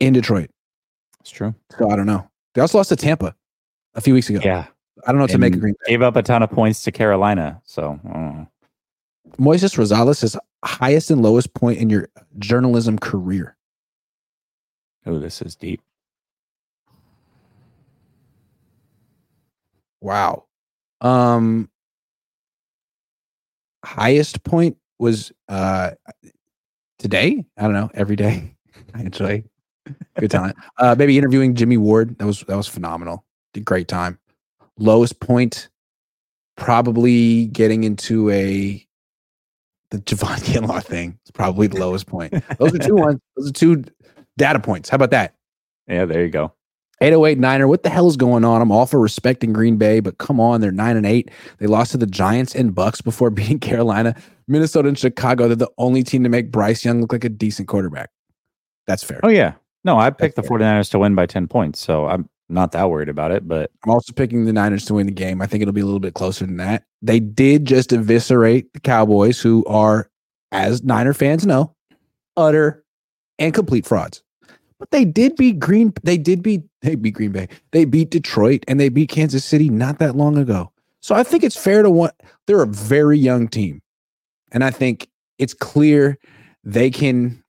in Detroit. It's true. So I don't know. They also lost to Tampa a few weeks ago. Yeah, I don't know what to make of Green Bay. Gave up a ton of points to Carolina. So Moises Rosales is highest and lowest point in your journalism career. Oh, this is deep. Wow. Um highest point was uh today. I don't know, every day. actually. good time. Uh maybe interviewing Jimmy Ward. That was that was phenomenal. Did great time. Lowest point, probably getting into a the Javon Kinlaw thing. It's probably the lowest point. Those are two ones. Those are two data points. How about that? Yeah, there you go. 808 Niner, what the hell is going on? I'm all for respecting Green Bay, but come on, they're nine and eight. They lost to the Giants and Bucs before beating Carolina, Minnesota, and Chicago. They're the only team to make Bryce Young look like a decent quarterback. That's fair. Oh, yeah. No, I picked That's the 49ers to win by 10 points, so I'm not that worried about it. But I'm also picking the Niners to win the game. I think it'll be a little bit closer than that. They did just eviscerate the Cowboys, who are, as Niner fans know, utter and complete frauds. But they did beat Green. They did beat. They beat Green Bay. They beat Detroit and they beat Kansas City not that long ago. So I think it's fair to want. They're a very young team, and I think it's clear they can.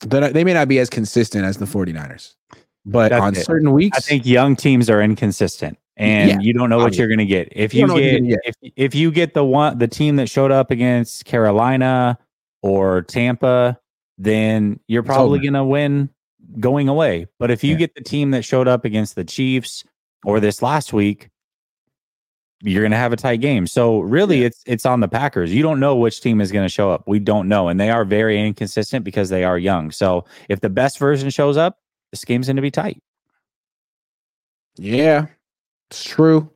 That they may not be as consistent as the 49ers, but That's on it. certain weeks, I think young teams are inconsistent and yeah, you don't know what you're going to get. If you, you get, get, if if you get the one the team that showed up against Carolina or Tampa, then you're probably going to win going away. But if you yeah. get the team that showed up against the Chiefs or this last week, you're going to have a tight game. So really yeah. it's it's on the Packers. You don't know which team is going to show up. We don't know and they are very inconsistent because they are young. So if the best version shows up, this game's going to be tight. Yeah. It's true.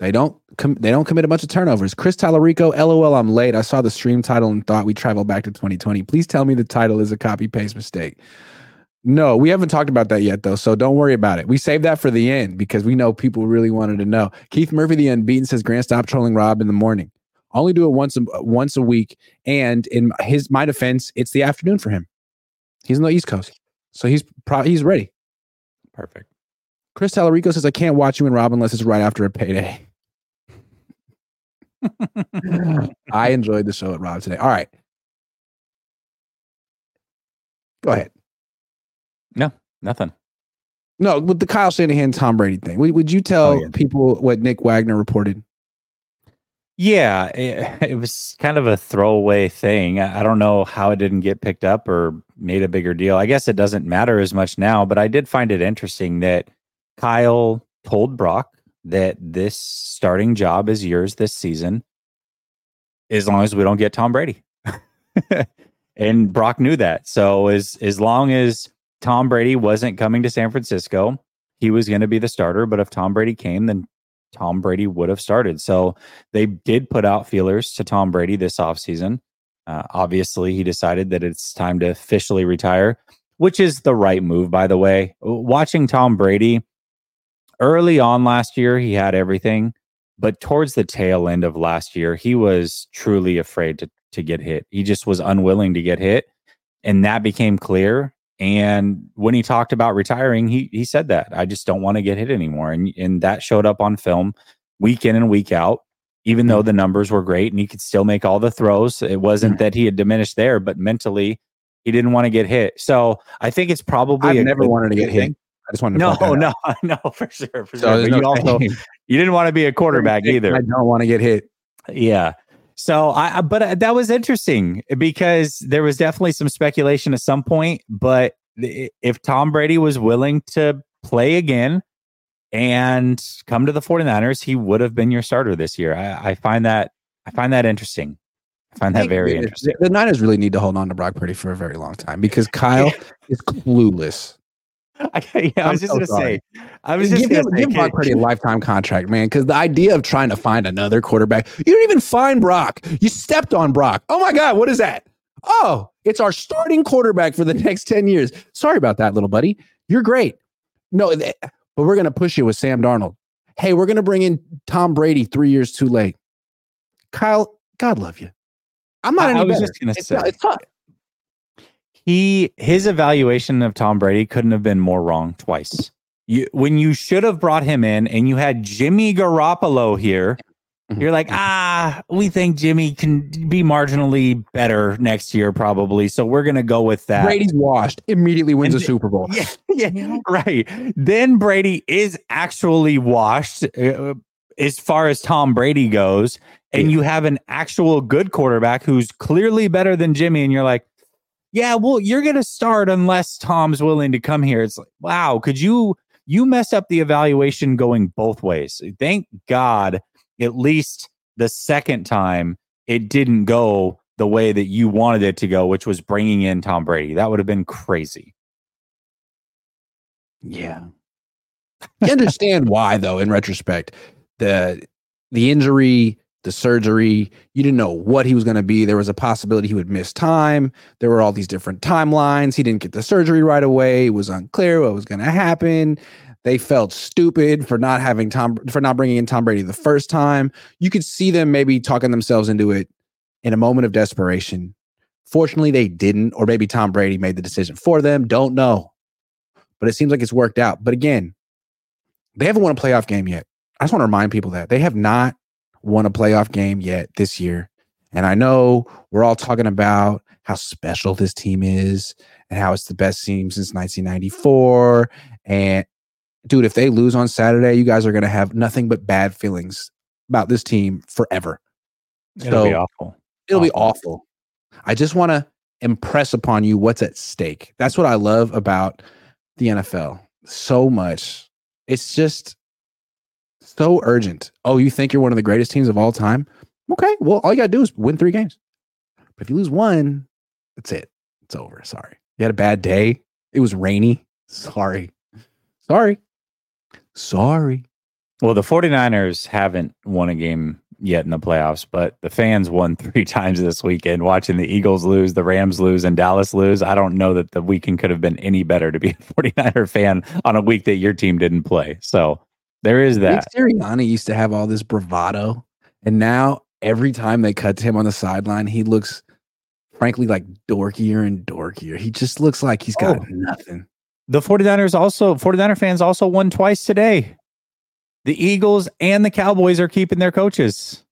They don't com- they don't commit a bunch of turnovers. Chris Talarico, LOL, I'm late. I saw the stream title and thought we travel back to 2020. Please tell me the title is a copy paste mistake. No, we haven't talked about that yet though, so don't worry about it. We saved that for the end because we know people really wanted to know. Keith Murphy, the unbeaten, says Grant stop trolling Rob in the morning. Only do it once a, once a week, and in his my defense, it's the afternoon for him. He's on the East Coast, so he's pro- he's ready. Perfect. Chris Talarico says I can't watch you and Rob unless it's right after a payday. I enjoyed the show at Rob today. All right. Go ahead. No, nothing. No, with the Kyle Shanahan Tom Brady thing, would, would you tell oh, yeah. people what Nick Wagoner reported? Yeah, it, it, was kind of a throwaway thing. I, I don't know how it didn't get picked up or made a bigger deal. I guess it doesn't matter as much now, but I did find it interesting that Kyle told Brock that this starting job is yours this season as long as we don't get Tom Brady. and Brock knew that. So as as long as Tom Brady wasn't coming to San Francisco, he was going to be the starter, but if Tom Brady came then Tom Brady would have started. So they did put out feelers to Tom Brady this offseason. Uh, obviously, he decided that it's time to officially retire. which is the right move, by the way. Watching Tom Brady early on last year, he had everything, but towards the tail end of last year, he was truly afraid to, to get hit. He just was unwilling to get hit. And that became clear. And when he talked about retiring, he he said that I just don't want to get hit anymore. And and that showed up on film week in and week out even though mm. the numbers were great and he could still make all the throws. It wasn't mm. that he had diminished there, but mentally he didn't want to get hit. So I think it's probably I've never wanted to get hit. I just wanted to no, no, no, for sure, for so sure. But no you also you didn't want to be a quarterback either. I don't want to get hit. Yeah. So I, but uh, that was interesting because there was definitely some speculation at some point. But if Tom Brady was willing to play again, and come to the 49ers, he would have been your starter this year. I, I find that I find that interesting. I find that very interesting. The Niners really need to hold on to Brock Purdy for a very long time because Kyle is clueless. I, yeah, I was I'm just so gonna sorry. say, I was just give, him, give Brock Purdy a lifetime contract, man. Because the idea of trying to find another quarterback, you didn't even find Brock. You stepped on Brock. Oh my God, what is that? Oh, it's our starting quarterback for the next ten years. Sorry about that, little buddy. You're great. No, eh, but we're going to push you with Sam Darnold. Hey, we're going to bring in Tom Brady three years too late. Kyle, God love you. I'm not. I, I was better. just going to say. Not, it's not. He his evaluation of Tom Brady couldn't have been more wrong twice. You when you should have brought him in, and you had Jimmy Garoppolo here Mm-hmm. You're like, ah, we think Jimmy can be marginally better next year, probably. So we're gonna go with that. Brady's washed, immediately wins and a Super Bowl. Yeah, yeah, right. Then Brady is actually washed uh, as far as Tom Brady goes, and yeah. you have an actual good quarterback who's clearly better than Jimmy, and you're like, yeah, well, you're gonna start unless Tom's willing to come here. It's like, wow, could you you mess up the evaluation going both ways? Thank God at least the second time it didn't go the way that you wanted it to go, which was bringing in Tom Brady. That would have been crazy. Yeah. You understand why though in retrospect. The the injury, the surgery, you didn't know what he was going to be. There was a possibility he would miss time. There were all these different timelines. He didn't get the surgery right away. It was unclear what was going to happen. They felt stupid for not having Tom for not bringing in Tom Brady the first time. You could see them maybe talking themselves into it in a moment of desperation. Fortunately, they didn't, or maybe Tom Brady made the decision for them. Don't know. But it seems like it's worked out. But again, they haven't won a playoff game yet. I just want to remind people that they have not won a playoff game yet this year. And I know we're all talking about how special this team is and how it's the best team since 1994. And dude, if they lose on Saturday, you guys are going to have nothing but bad feelings about this team forever. It'll so be awful. It'll awful. be awful. I just want to impress upon you what's at stake. That's what I love about the NFL so much. It's just so urgent. Oh, you think you're one of the greatest teams of all time? Okay, well, all you got to do is win three games. But if you lose one, that's it. It's over. Sorry. You had a bad day. It was rainy. Sorry. Sorry. Sorry. Well, the 49ers haven't won a game yet in the playoffs, but the fans won three times this weekend watching the Eagles lose, the Rams lose, and Dallas lose. I don't know that the weekend could have been any better to be a 49er fan on a week that your team didn't play. So there is that. Nick Sirianni used to have all this bravado, and now every time they cut to him on the sideline, he looks frankly like dorkier and dorkier. He just looks like he's got oh. nothing. The 49ers also 49er fans also won twice today. The Eagles and the Cowboys are keeping their coaches.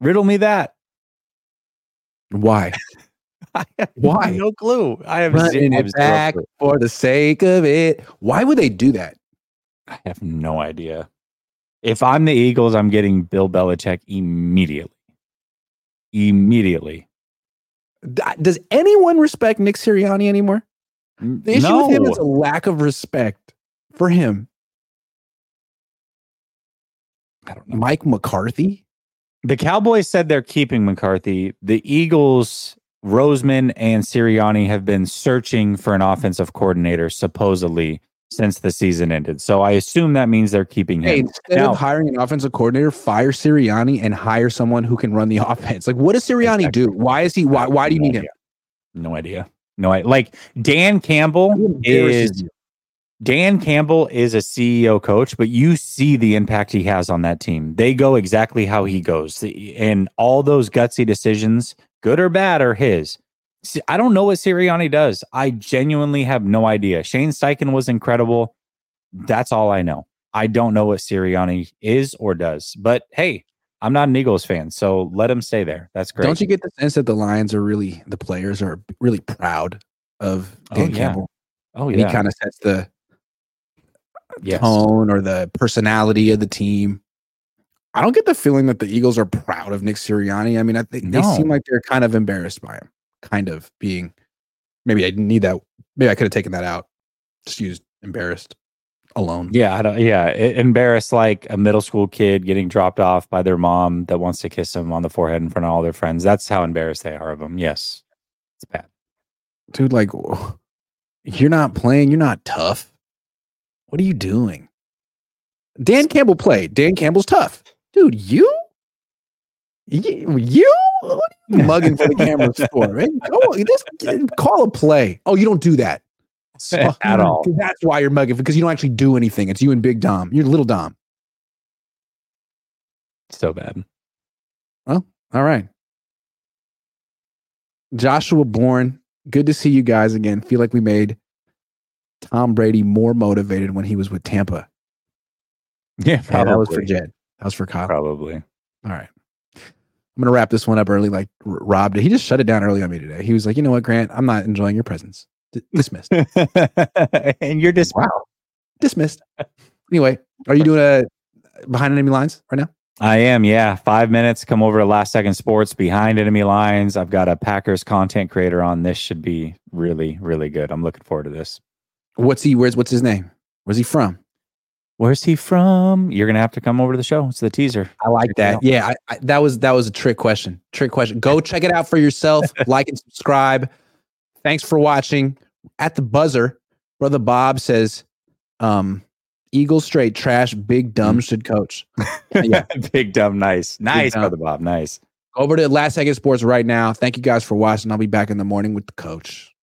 Riddle me that. Why? Why? No clue. I have Running it back for the sake of it. Why would they do that? I have no idea. If I'm the Eagles, I'm getting Bill Belichick immediately. Immediately. Does anyone respect Nick Sirianni anymore? The issue no. with him is a lack of respect for him. I don't know. Mike McCarthy? The Cowboys said they're keeping McCarthy. The Eagles, Roseman and Sirianni have been searching for an offensive coordinator, supposedly, since the season ended. So I assume that means they're keeping him. Hey, instead now, of hiring an offensive coordinator, fire Sirianni and hire someone who can run the offense. Like, what does Sirianni do? Why is he? Why? Why do you need him? No idea. No, I like Dan Campbell is Dan Campbell is a CEO coach, but you see the impact he has on that team. They go exactly how he goes. And all those gutsy decisions, good or bad, are his. I don't know what Sirianni does. I genuinely have no idea. Shane Steichen was incredible. That's all I know. I don't know what Sirianni is or does. But hey, I'm not an Eagles fan, so let him stay there. That's great. Don't you get the sense that the Lions are really the players are really proud of oh, Dan oh, yeah. Campbell? Oh yeah. he kind of sets the yes. tone or the personality of the team. I don't get the feeling that the Eagles are proud of Nick Sirianni. I mean, I think no. they seem like they're kind of embarrassed by him, kind of being. Maybe I didn't need that. Maybe I could have taken that out. Just used embarrassed alone. Yeah, I don't. Yeah, embarrassed like a middle school kid getting dropped off by their mom that wants to kiss them on the forehead in front of all their friends. That's how embarrassed they are of them. Yes, it's bad, dude. Like, you're not playing. You're not tough. What are you doing? Dan Campbell played. Dan Campbell's tough. Dude, you? You? What you mugging for the camera for, man? Go, this, call a play. Oh, you don't do that. So, At all. That's why you're mugging because you don't actually do anything. It's you and Big Dom. You're little Dom. So bad. Well, all right. Joshua Bourne, good to see you guys again. Feel like we made Tom Brady more motivated when he was with Tampa? Yeah, probably. Hey, that was for Jed. That was for Kyle. Probably. All right. I'm gonna wrap this one up early, like Rob did. He just shut it down early on me today. He was like, "You know what, Grant? I'm not enjoying your presence. D- dismissed." and you're dismissed. Wow. Dismissed. anyway, are you doing a behind enemy lines right now? I am, yeah. Five minutes. Come over to Last Second Sports behind enemy lines. I've got a Packers content creator on. This should be really, really good. I'm looking forward to this. What's he? Where's what's his name? Where's he from? Where's he from? You're gonna have to come over to the show. It's the teaser. I like that. Yeah, I, I, that was that was a trick question. Trick question. Go check it out for yourself. like and subscribe. Thanks for watching. At the buzzer, brother Bob says, um, "Eagle straight trash. Big dumb mm. should coach." yeah, big dumb. Nice, nice, dumb. brother Bob. Nice. Over to Last Second Sports right now. Thank you guys for watching. I'll be back in the morning with the coach.